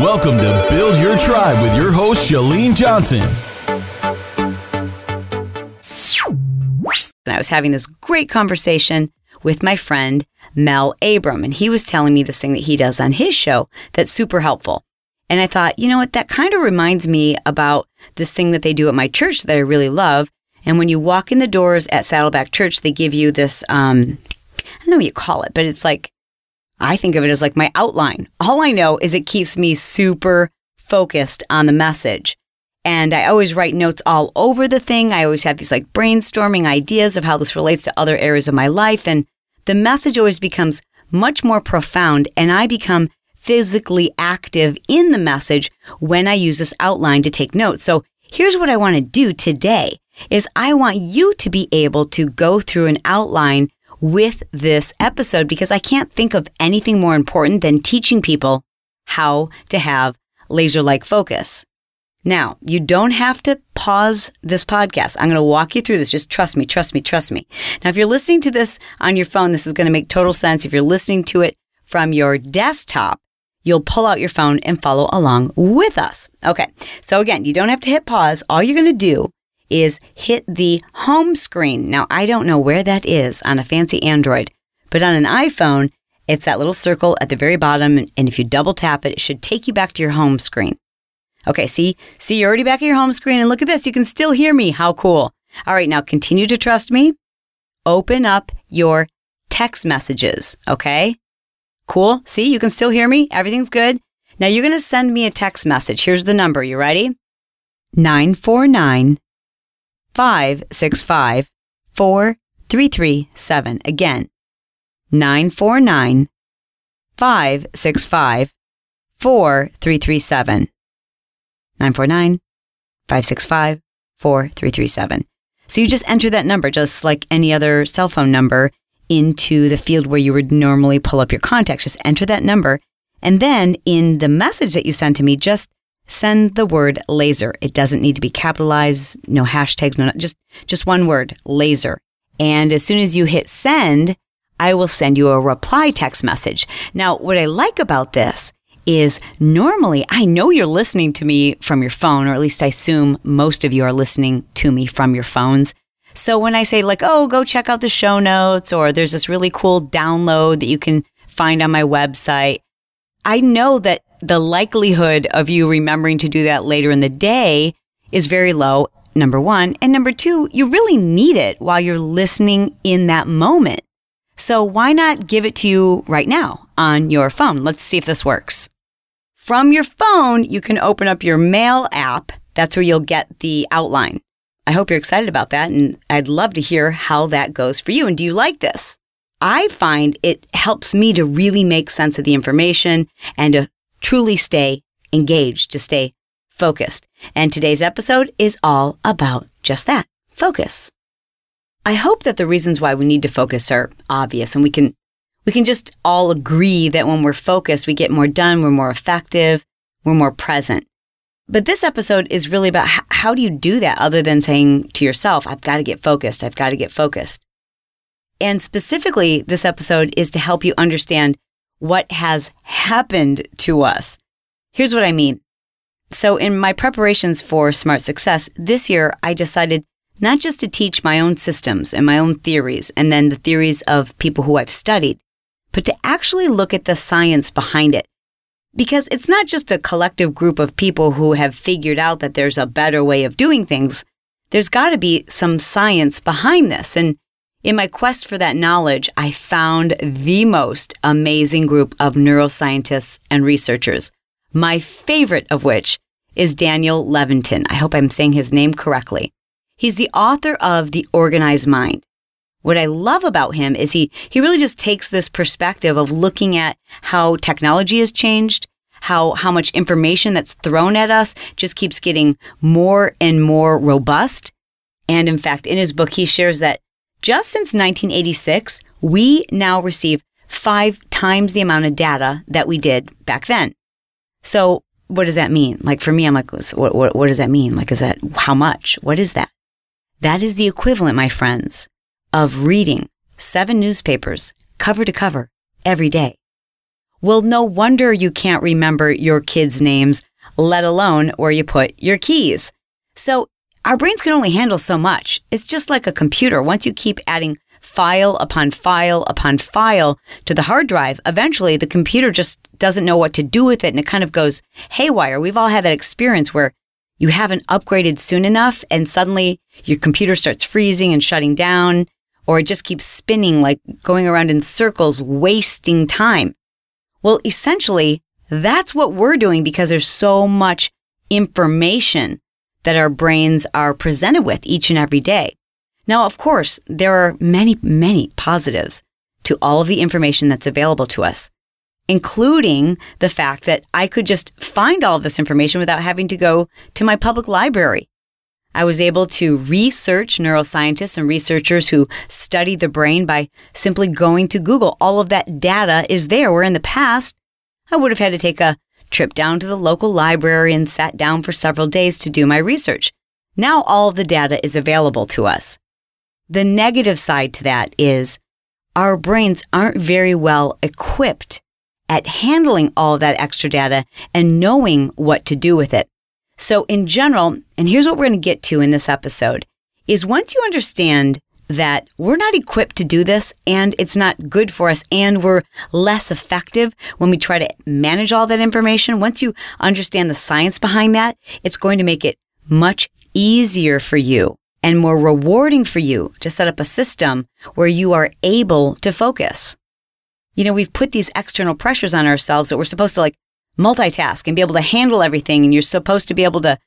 Welcome to Build Your Tribe with your host, Chalene Johnson. And I was having this great conversation with my friend Mel Abraham, and he was telling me this thing that he does on his show that's super helpful. And I thought, you know what, that kind of reminds me about this thing that they do at my church that I really love. And when you walk in the doors at Saddleback Church, they give you this, um, I don't know what you call it, but it's like, I think of it as like my outline. All I know is it keeps me super focused on the message. And I always write notes all over the thing. I always have these like brainstorming ideas of how this relates to other areas of my life. And the message always becomes much more profound. And I become physically active in the message when I use this outline to take notes. So here's what I want to do today is I want you to be able to go through an outline with this episode because I can't think of anything more important than teaching people how to have laser like focus. Now, you don't have to pause this podcast. I'm going to walk you through this. Just trust me, trust me, trust me. Now, if you're listening to this on your phone, this is going to make total sense. If you're listening to it from your desktop, you'll pull out your phone and follow along with us. Okay. So again, you don't have to hit pause. All you're going to do is hit the home screen. Now, I don't know where that is on a fancy Android, but on an iPhone, it's that little circle at the very bottom. And if you double tap it, it should take you back to your home screen. Okay, see, see, you're already back at your home screen. And look at this, you can still hear me. How cool. All right, now continue to trust me. Open up your text messages. Okay, cool. See, you can still hear me. Everything's good. Now you're going to send me a text message. Here's the number. You ready? 949 565 4337. Again, 949 565 4337. 949 565 4337. So you just enter that number, just like any other cell phone number, into the field where you would normally pull up your contacts. Just enter that number. And then in the message that you send to me, just send the word laser. It doesn't need to be capitalized, no hashtags, no, just, just one word, laser. And as soon as you hit send, I will send you a reply text message. Now, what I like about this is normally I know you're listening to me from your phone, or at least I assume most of you are listening to me from your phones. So when I say, like, oh, go check out the show notes, or there's this really cool download that you can find on my website, I know that the likelihood of you remembering to do that later in the day is very low, number one. And number two, you really need it while you're listening in that moment. So why not give it to you right now on your phone? Let's see if this works. From your phone, you can open up your mail app. That's where you'll get the outline. I hope you're excited about that, and I'd love to hear how that goes for you. And do you like this? I find it helps me to really make sense of the information and to truly stay engaged, to stay focused. And today's episode is all about just that focus. I hope that the reasons why we need to focus are obvious and we can we can just all agree that when we're focused, we get more done, we're more effective, we're more present. But this episode is really about how, how do you do that other than saying to yourself, I've got to get focused, I've got to get focused. And specifically, this episode is to help you understand what has happened to us. Here's what I mean. So, in my preparations for Smart Success this year, I decided not just to teach my own systems and my own theories and then the theories of people who I've studied, but to actually look at the science behind it. Because it's not just a collective group of people who have figured out that there's a better way of doing things. There's got to be some science behind this. And in my quest for that knowledge, I found the most amazing group of neuroscientists and researchers, my favorite of which is Daniel Levitin. I hope I'm saying his name correctly. He's the author of The Organized Mind. What I love about him is he, he really just takes this perspective of looking at how technology has changed, how, how much information that's thrown at us just keeps getting more and more robust. And in fact, in his book, he shares that just since 1986, we now receive five times the amount of data that we did back then. So what does that mean? Like for me, I'm like, what, what, what does that mean? Like, is that how much? What is that? That is the equivalent, my friends, of reading seven newspapers cover to cover every day. Well, no wonder you can't remember your kids' names, let alone where you put your keys. So our brains can only handle so much. It's just like a computer. Once you keep adding file upon file upon file to the hard drive, eventually the computer just doesn't know what to do with it and it kind of goes haywire. We've all had that experience where you haven't upgraded soon enough and suddenly your computer starts freezing and shutting down or it just keeps spinning like going around in circles, wasting time. Well, essentially, that's what we're doing because there's so much information that our brains are presented with each and every day. Now, of course, there are many, many positives to all of the information that's available to us including the fact that I could just find all of this information without having to go to my public library. I was able to research neuroscientists and researchers who study the brain by simply going to Google. All of that data is there, where in the past, I would have had to take a trip down to the local library and sat down for several days to do my research. Now all the data is available to us. The negative side to that is our brains aren't very well equipped at handling all that extra data and knowing what to do with it. So, in general, and here's what we're going to get to in this episode is once you understand that we're not equipped to do this and it's not good for us and we're less effective when we try to manage all that information, once you understand the science behind that, it's going to make it much easier for you and more rewarding for you to set up a system where you are able to focus you know, we've put these external pressures on ourselves that we're supposed to like multitask and be able to handle everything. And you're supposed to be able to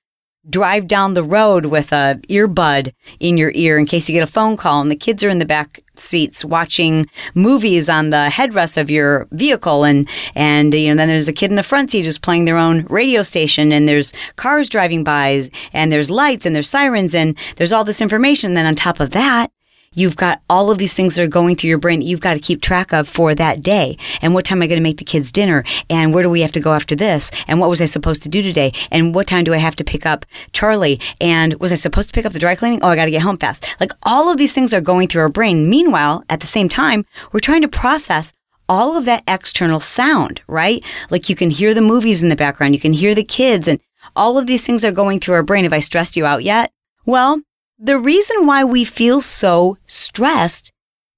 drive down the road with a earbud in your ear in case you get a phone call and the kids are in the back seats watching movies on the headrest of your vehicle and and you know then there's a kid in the front seat who's playing their own radio station and there's cars driving by and there's lights and there's sirens and there's all this information. And then on top of that You've got all of these things that are going through your brain that you've got to keep track of for that day. And what time am I going to make the kids dinner? And where do we have to go after this? And what was I supposed to do today? And what time do I have to pick up Charlie? And was I supposed to pick up the dry cleaning? Oh, I got to get home fast. Like all of these things are going through our brain. Meanwhile, at the same time, we're trying to process all of that external sound, right? Like you can hear the movies in the background, you can hear the kids, and all of these things are going through our brain. Have I stressed you out yet? Well, the reason why we feel so stressed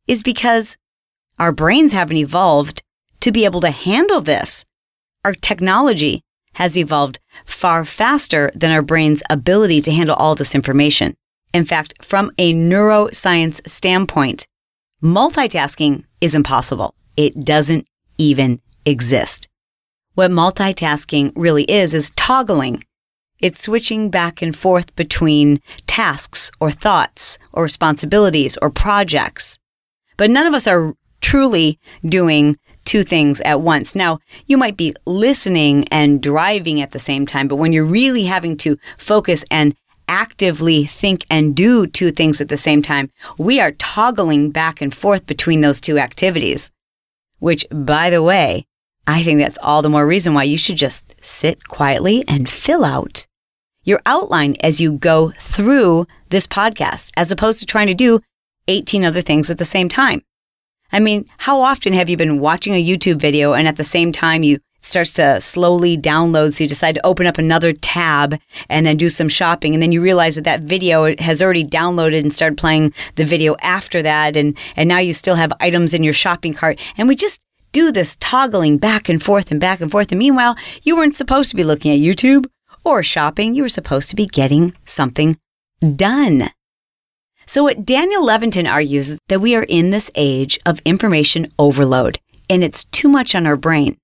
is because our brains haven't evolved to be able to handle this. Our technology has evolved far faster than our brain's ability to handle all this information. In fact, from a neuroscience standpoint, multitasking is impossible. It doesn't even exist. What multitasking really is, is toggling it's switching back and forth between tasks or thoughts or responsibilities or projects. But none of us are truly doing two things at once. Now, you might be listening and driving at the same time, but when you're really having to focus and actively think and do two things at the same time, we are toggling back and forth between those two activities. Which, by the way, I think that's all the more reason why you should just sit quietly and fill out your outline as you go through this podcast, as opposed to trying to do 18 other things at the same time. I mean, how often have you been watching a YouTube video and at the same time you starts to slowly download so you decide to open up another tab and then do some shopping and then you realize that that video has already downloaded and started playing the video after that and and now you still have items in your shopping cart and we just do this toggling back and forth and back and forth. And meanwhile, you weren't supposed to be looking at YouTube or shopping. You were supposed to be getting something done. So, what Daniel Levitin argues is that we are in this age of information overload, and it's too much on our brain.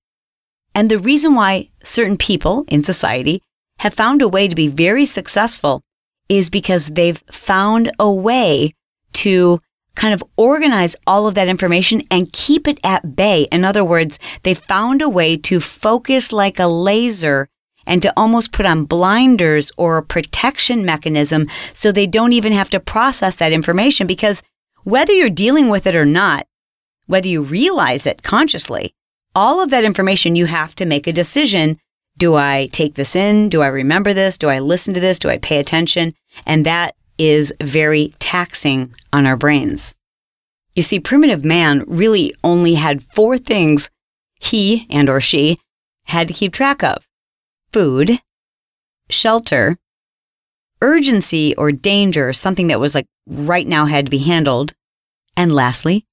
And the reason why certain people in society have found a way to be very successful is because they've found a way to kind of organize all of that information and keep it at bay. In other words, they found a way to focus like a laser and to almost put on blinders or a protection mechanism so they don't even have to process that information because whether you're dealing with it or not, whether you realize it consciously, all of that information you have to make a decision. Do I take this in? Do I remember this? Do I listen to this? Do I pay attention? And that is very taxing on our brains. You see, primitive man really only had four things he and or she had to keep track of food, shelter, urgency or danger, something that was like right now had to be handled, and lastly,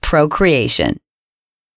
procreation.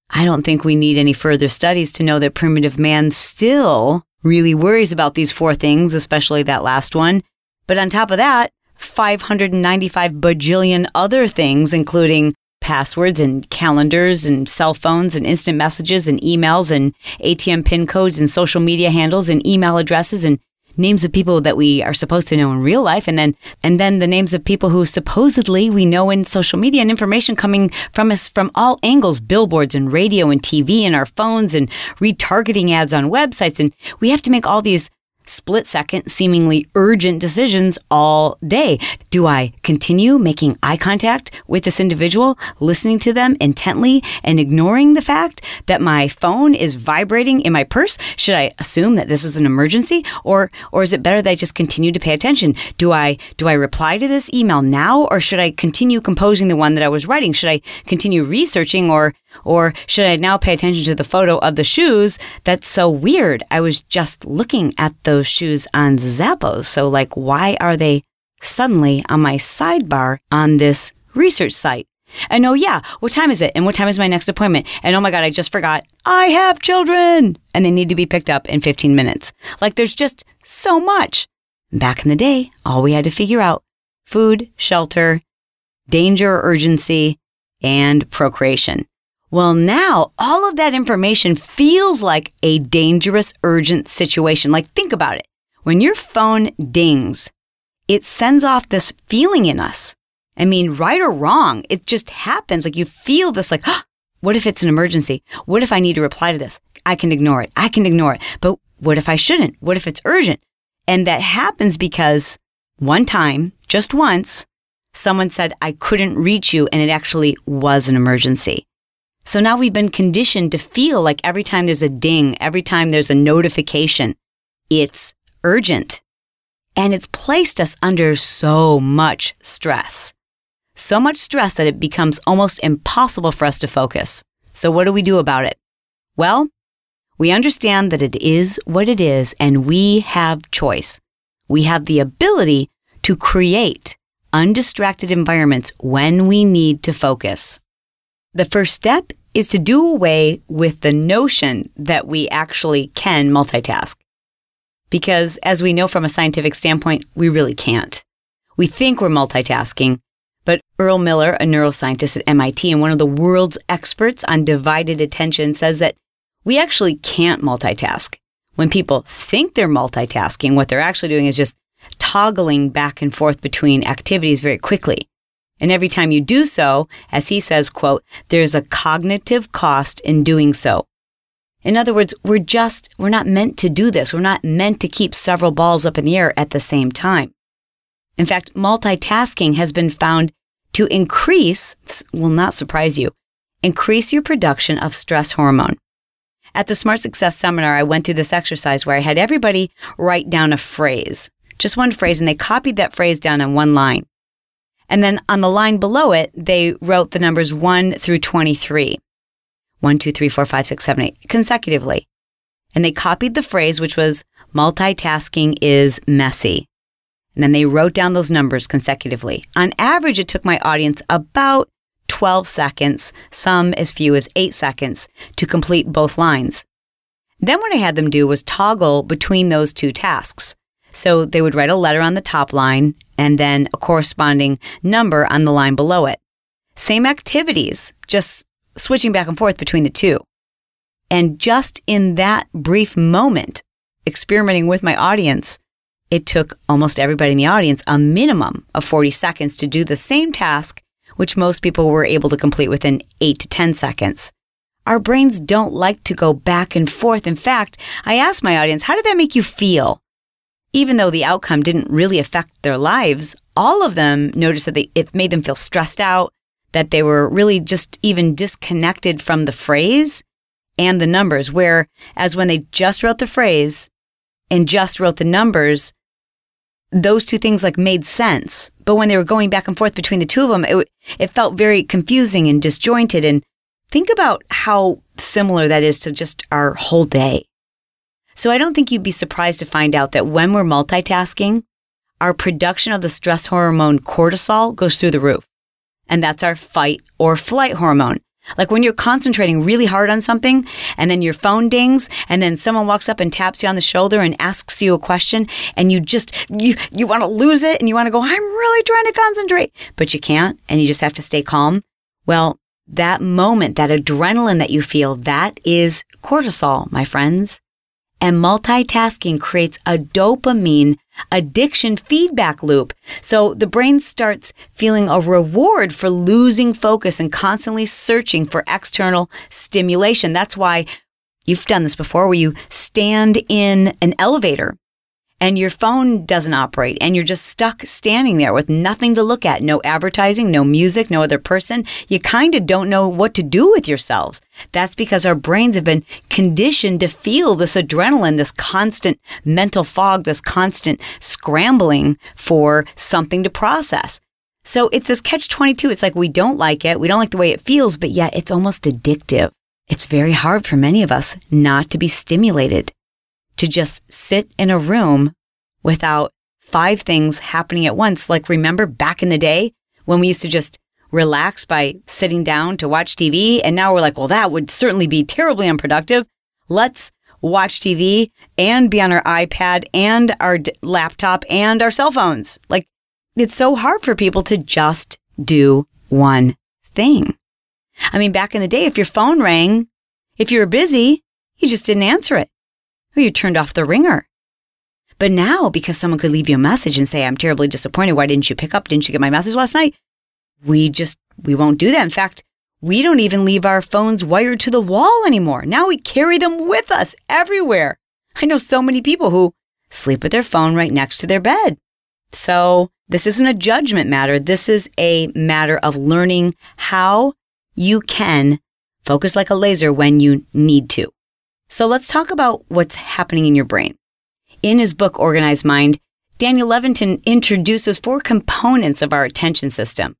I don't think we need any further studies to know that primitive man still really worries about these four things, especially that last one. But on top of that, 595 bajillion other things, including passwords and calendars and cell phones and instant messages and emails and ATM pin codes and social media handles and email addresses and names of people that we are supposed to know in real life and then and then the names of people who supposedly we know in social media and information coming from us from all angles billboards and radio and TV and our phones and retargeting ads on websites. And we have to make all these split second, seemingly urgent decisions all day. Do I continue making eye contact with this individual, listening to them intently and ignoring the fact that my phone is vibrating in my purse? Should I assume that this is an emergency or or is it better that I just continue to pay attention? Do I do I reply to this email now or should I continue composing the one that I was writing? Should I continue researching or or should I now pay attention to the photo of the shoes? That's so weird. I was just looking at those shoes on Zappos. So, like, why are they suddenly on my sidebar on this research site? And oh, yeah, what time is it? And what time is my next appointment? And oh my God, I just forgot. I have children and they need to be picked up in 15 minutes. Like, there's just so much. Back in the day, all we had to figure out food, shelter, danger urgency, and procreation. Well, now all of that information feels like a dangerous, urgent situation. Like, think about it. When your phone dings, it sends off this feeling in us. I mean, right or wrong, it just happens. Like, you feel this, like, oh, what if it's an emergency? What if I need to reply to this? I can ignore it. I can ignore it. But what if I shouldn't? What if it's urgent? And that happens because one time, just once, someone said, I couldn't reach you, and it actually was an emergency. So now we've been conditioned to feel like every time there's a ding, every time there's a notification, it's urgent. And it's placed us under so much stress. So much stress that it becomes almost impossible for us to focus. So what do we do about it? Well, we understand that it is what it is and we have choice. We have the ability to create undistracted environments when we need to focus. The first step is to do away with the notion that we actually can multitask. Because as we know from a scientific standpoint, we really can't. We think we're multitasking, but Earl Miller, a neuroscientist at MIT and one of the world's experts on divided attention, says that we actually can't multitask. When people think they're multitasking, what they're actually doing is just toggling back and forth between activities very quickly. And every time you do so, as he says, quote, there's a cognitive cost in doing so. In other words, we're just, we're not meant to do this. We're not meant to keep several balls up in the air at the same time. In fact, multitasking has been found to increase, will not surprise you, increase your production of stress hormone. At the Smart Success Seminar, I went through this exercise where I had everybody write down a phrase, just one phrase, and they copied that phrase down on one line. And then on the line below it, they wrote the numbers 1 through 23. 1, 2, 3, 4, 5, 6, 7, 8, consecutively. And they copied the phrase, which was multitasking is messy. And then they wrote down those numbers consecutively. On average, it took my audience about 12 seconds, some as few as 8 seconds, to complete both lines. Then what I had them do was toggle between those two tasks. So they would write a letter on the top line and then a corresponding number on the line below it. Same activities, just switching back and forth between the two. And just in that brief moment, experimenting with my audience, it took almost everybody in the audience a minimum of 40 seconds to do the same task, which most people were able to complete within 8 to 10 seconds. Our brains don't like to go back and forth. In fact, I asked my audience, how did that make you feel? Even though the outcome didn't really affect their lives, all of them noticed that they, it made them feel stressed out, that they were really just even disconnected from the phrase and the numbers. Whereas when they just wrote the phrase and just wrote the numbers, those two things like made sense. But when they were going back and forth between the two of them, it, it felt very confusing and disjointed. And think about how similar that is to just our whole day. So I don't think you'd be surprised to find out that when we're multitasking, our production of the stress hormone cortisol goes through the roof. And that's our fight or flight hormone. Like when you're concentrating really hard on something and then your phone dings and then someone walks up and taps you on the shoulder and asks you a question and you just, you, you want to lose it and you want to go, I'm really trying to concentrate, but you can't and you just have to stay calm. Well, that moment, that adrenaline that you feel, that is cortisol, my friends. And multitasking creates a dopamine addiction feedback loop. So the brain starts feeling a reward for losing focus and constantly searching for external stimulation. That's why you've done this before where you stand in an elevator and your phone doesn't operate and you're just stuck standing there with nothing to look at, no advertising, no music, no other person, you kind of don't know what to do with yourselves. That's because our brains have been conditioned to feel this adrenaline, this constant mental fog, this constant scrambling for something to process. So it's this catch 22. It's like we don't like it. We don't like the way it feels, but yet it's almost addictive. It's very hard for many of us not to be stimulated to just sit in a room without five things happening at once. Like, remember back in the day when we used to just relax by sitting down to watch TV? And now we're like, well, that would certainly be terribly unproductive. Let's watch TV and be on our iPad and our d- laptop and our cell phones. Like, it's so hard for people to just do one thing. I mean, back in the day, if your phone rang, if you were busy, you just didn't answer it or you turned off the ringer. But now, because someone could leave you a message and say, I'm terribly disappointed. Why didn't you pick up? Didn't you get my message last night? We just, we won't do that. In fact, we don't even leave our phones wired to the wall anymore. Now we carry them with us everywhere. I know so many people who sleep with their phone right next to their bed. So this isn't a judgment matter. This is a matter of learning how you can focus like a laser when you need to. So let's talk about what's happening in your brain. In his book, Organized Mind, Daniel Levitin introduces four components of our attention system.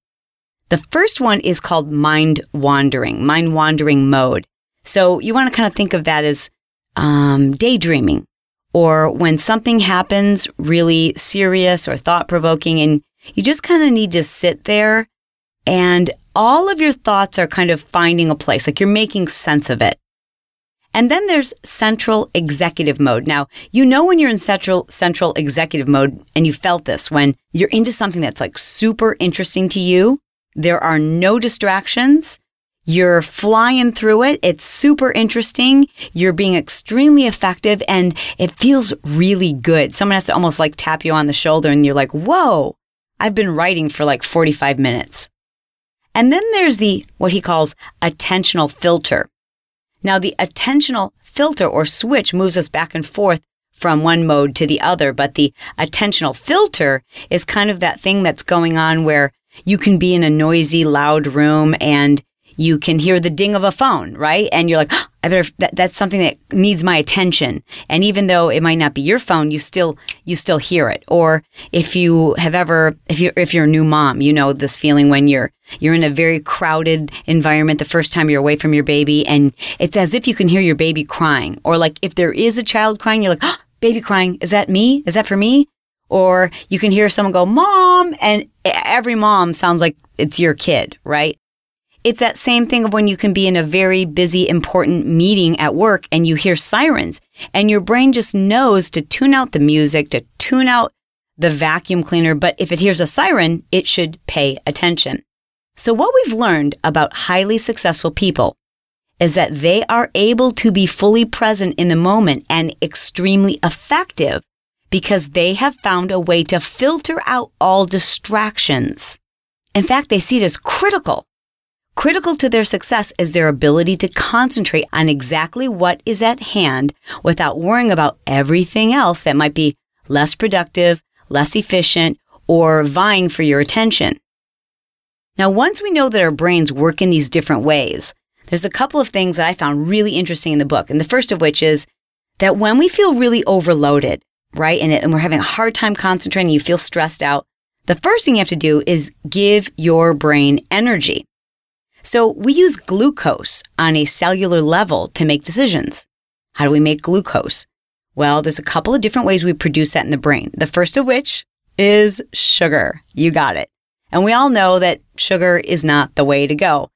The first one is called mind wandering, mind wandering mode. So you want to kind of think of that as um, daydreaming or when something happens really serious or thought provoking and you just kind of need to sit there and all of your thoughts are kind of finding a place, like you're making sense of it. And then there's central executive mode. Now, you know when you're in central central executive mode and you felt this when you're into something that's like super interesting to you, there are no distractions. You're flying through it. It's super interesting. You're being extremely effective and it feels really good. Someone has to almost like tap you on the shoulder and you're like, whoa, I've been writing for like 45 minutes. And then there's the, what he calls attentional filter. Now, the attentional filter or switch moves us back and forth from one mode to the other, but the attentional filter is kind of that thing that's going on where you can be in a noisy, loud room and you can hear the ding of a phone, right? And you're like, oh, I better, that, that's something that needs my attention. And even though it might not be your phone, you still, you still hear it. Or if you have ever, if you're, if you're a new mom, you know this feeling when you're, you're in a very crowded environment the first time you're away from your baby and it's as if you can hear your baby crying. Or like if there is a child crying, you're like, oh, baby crying. Is that me? Is that for me? Or you can hear someone go, mom. And every mom sounds like it's your kid, right? It's that same thing of when you can be in a very busy, important meeting at work and you hear sirens and your brain just knows to tune out the music, to tune out the vacuum cleaner. But if it hears a siren, it should pay attention. So what we've learned about highly successful people is that they are able to be fully present in the moment and extremely effective because they have found a way to filter out all distractions. In fact, they see it as critical Critical to their success is their ability to concentrate on exactly what is at hand without worrying about everything else that might be less productive, less efficient, or vying for your attention. Now, once we know that our brains work in these different ways, there's a couple of things that I found really interesting in the book. And the first of which is that when we feel really overloaded, right, and, and we're having a hard time concentrating, you feel stressed out, the first thing you have to do is give your brain energy. So we use glucose on a cellular level to make decisions. How do we make glucose? Well, there's a couple of different ways we produce that in the brain. The first of which is sugar. You got it. And we all know that sugar is not the way to go.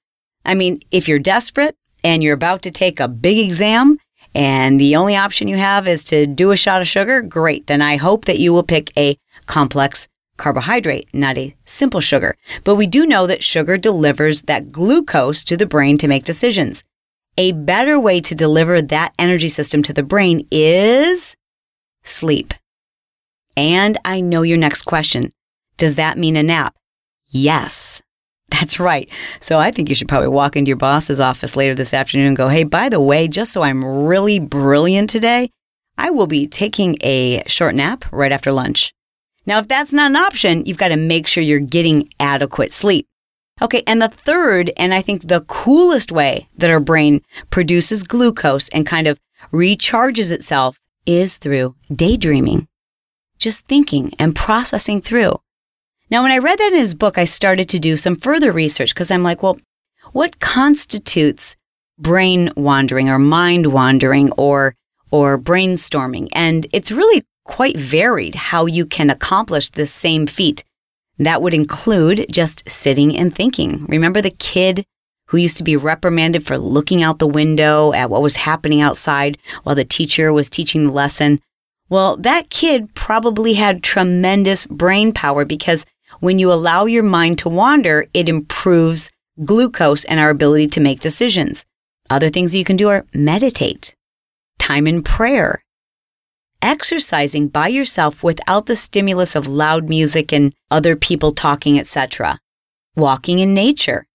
I mean, if you're desperate and you're about to take a big exam and the only option you have is to do a shot of sugar, great. Then I hope that you will pick a complex carbohydrate, not a simple sugar. But we do know that sugar delivers that glucose to the brain to make decisions. A better way to deliver that energy system to the brain is sleep. And I know your next question. Does that mean a nap? Yes. That's right. So I think you should probably walk into your boss's office later this afternoon and go, hey, by the way, just so I'm really brilliant today, I will be taking a short nap right after lunch. Now, if that's not an option, you've got to make sure you're getting adequate sleep. Okay, and the third, and I think the coolest way that our brain produces glucose and kind of recharges itself is through daydreaming. Just thinking and processing through. Now, when I read that in his book, I started to do some further research because I'm like, well, what constitutes brain wandering or mind wandering or or brainstorming? And it's really quite varied how you can accomplish this same feat. That would include just sitting and thinking. Remember the kid who used to be reprimanded for looking out the window at what was happening outside while the teacher was teaching the lesson? Well, that kid probably had tremendous brain power because when you allow your mind to wander, it improves glucose and our ability to make decisions. Other things you can do are meditate, time in prayer, exercising by yourself without the stimulus of loud music and other people talking, etc. Walking in nature.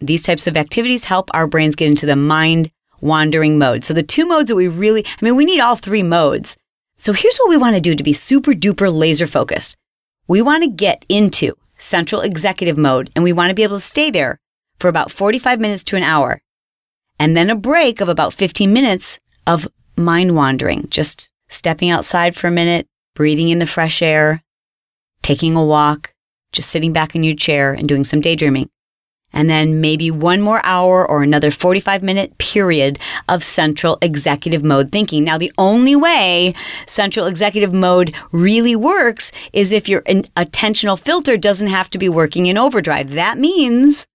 These types of activities help our brains get into the mind wandering mode. So the two modes that we really, I mean, we need all three modes. So here's what we want to do to be super duper laser focused we want to get into central executive mode and we want to be able to stay there for about 45 minutes to an hour. And then a break of about 15 minutes of mind wandering, just stepping outside for a minute, breathing in the fresh air, taking a walk, just sitting back in your chair and doing some daydreaming and then maybe one more hour or another 45 minute period of central executive mode thinking. Now, the only way central executive mode really works is if your attentional filter doesn't have to be working in overdrive. That means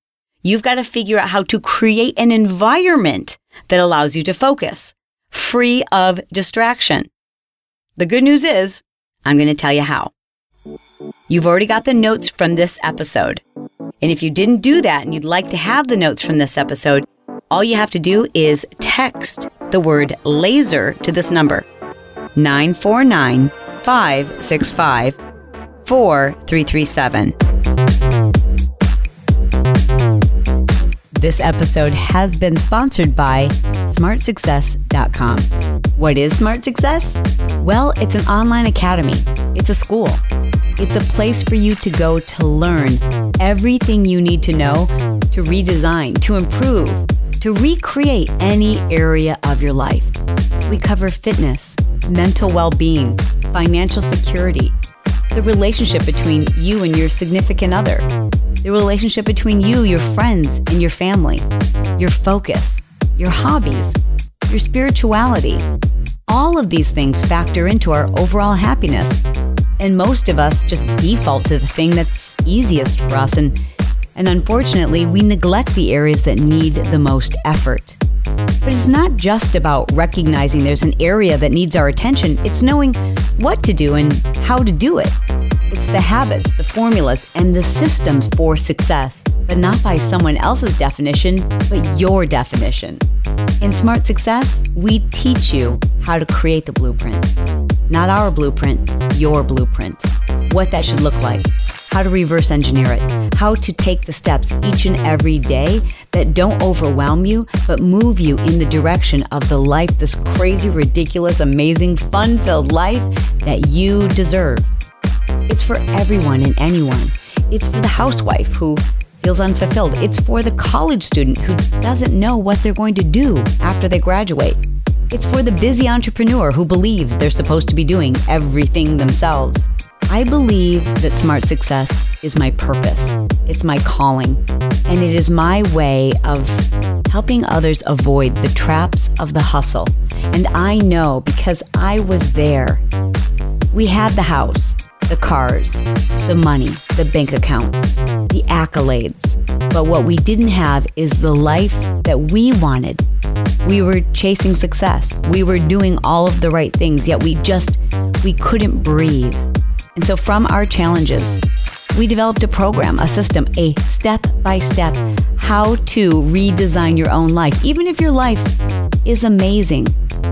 you've got to figure out how to create an environment that allows you to focus, free of distraction. The good news is, I'm going to tell you how. You've already got the notes from this episode. And if you didn't do that and you'd like to have the notes from this episode, all you have to do is text the word laser to this number 949 565 4337. This episode has been sponsored by smartsuccess.com. What is Smart Success? Well, it's an online academy, it's a school. It's a place for you to go to learn everything you need to know to redesign, to improve, to recreate any area of your life. We cover fitness, mental well being, financial security, the relationship between you and your significant other, the relationship between you, your friends, and your family, your focus, your hobbies, your spirituality. All of these things factor into our overall happiness and most of us just default to the thing that's easiest for us. And, and unfortunately, we neglect the areas that need the most effort. But it's not just about recognizing there's an area that needs our attention, it's knowing what to do and how to do it. It's the habits, the formulas, and the systems for success, but not by someone else's definition, but your definition. In Smart Success, we teach you how to create the blueprint. Not our blueprint, your blueprint. What that should look like, how to reverse engineer it, how to take the steps each and every day that don't overwhelm you, but move you in the direction of the life, this crazy, ridiculous, amazing, fun filled life that you deserve. It's for everyone and anyone. It's for the housewife who feels unfulfilled. It's for the college student who doesn't know what they're going to do after they graduate. It's for the busy entrepreneur who believes they're supposed to be doing everything themselves. I believe that smart success is my purpose, it's my calling, and it is my way of helping others avoid the traps of the hustle. And I know because I was there. We had the house, the cars, the money, the bank accounts, the accolades. But what we didn't have is the life that we wanted. We were chasing success. We were doing all of the right things, yet we just we couldn't breathe. And so, from our challenges, we developed a program, a system, a step by step how to redesign your own life. Even if your life is amazing,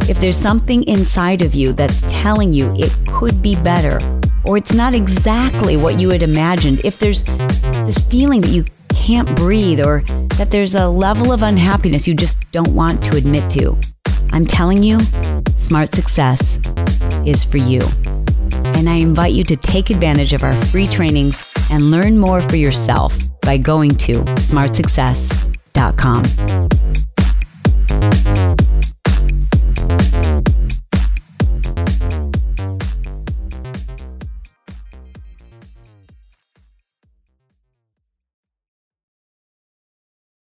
if there's something inside of you that's telling you it could be better, or it's not exactly what you had imagined, if there's this feeling that you can't breathe, or that there's a level of unhappiness you just don't want to admit to, I'm telling you, smart success is for you and I invite you to take advantage of our free trainings and learn more for yourself by going to smartsuccess.com.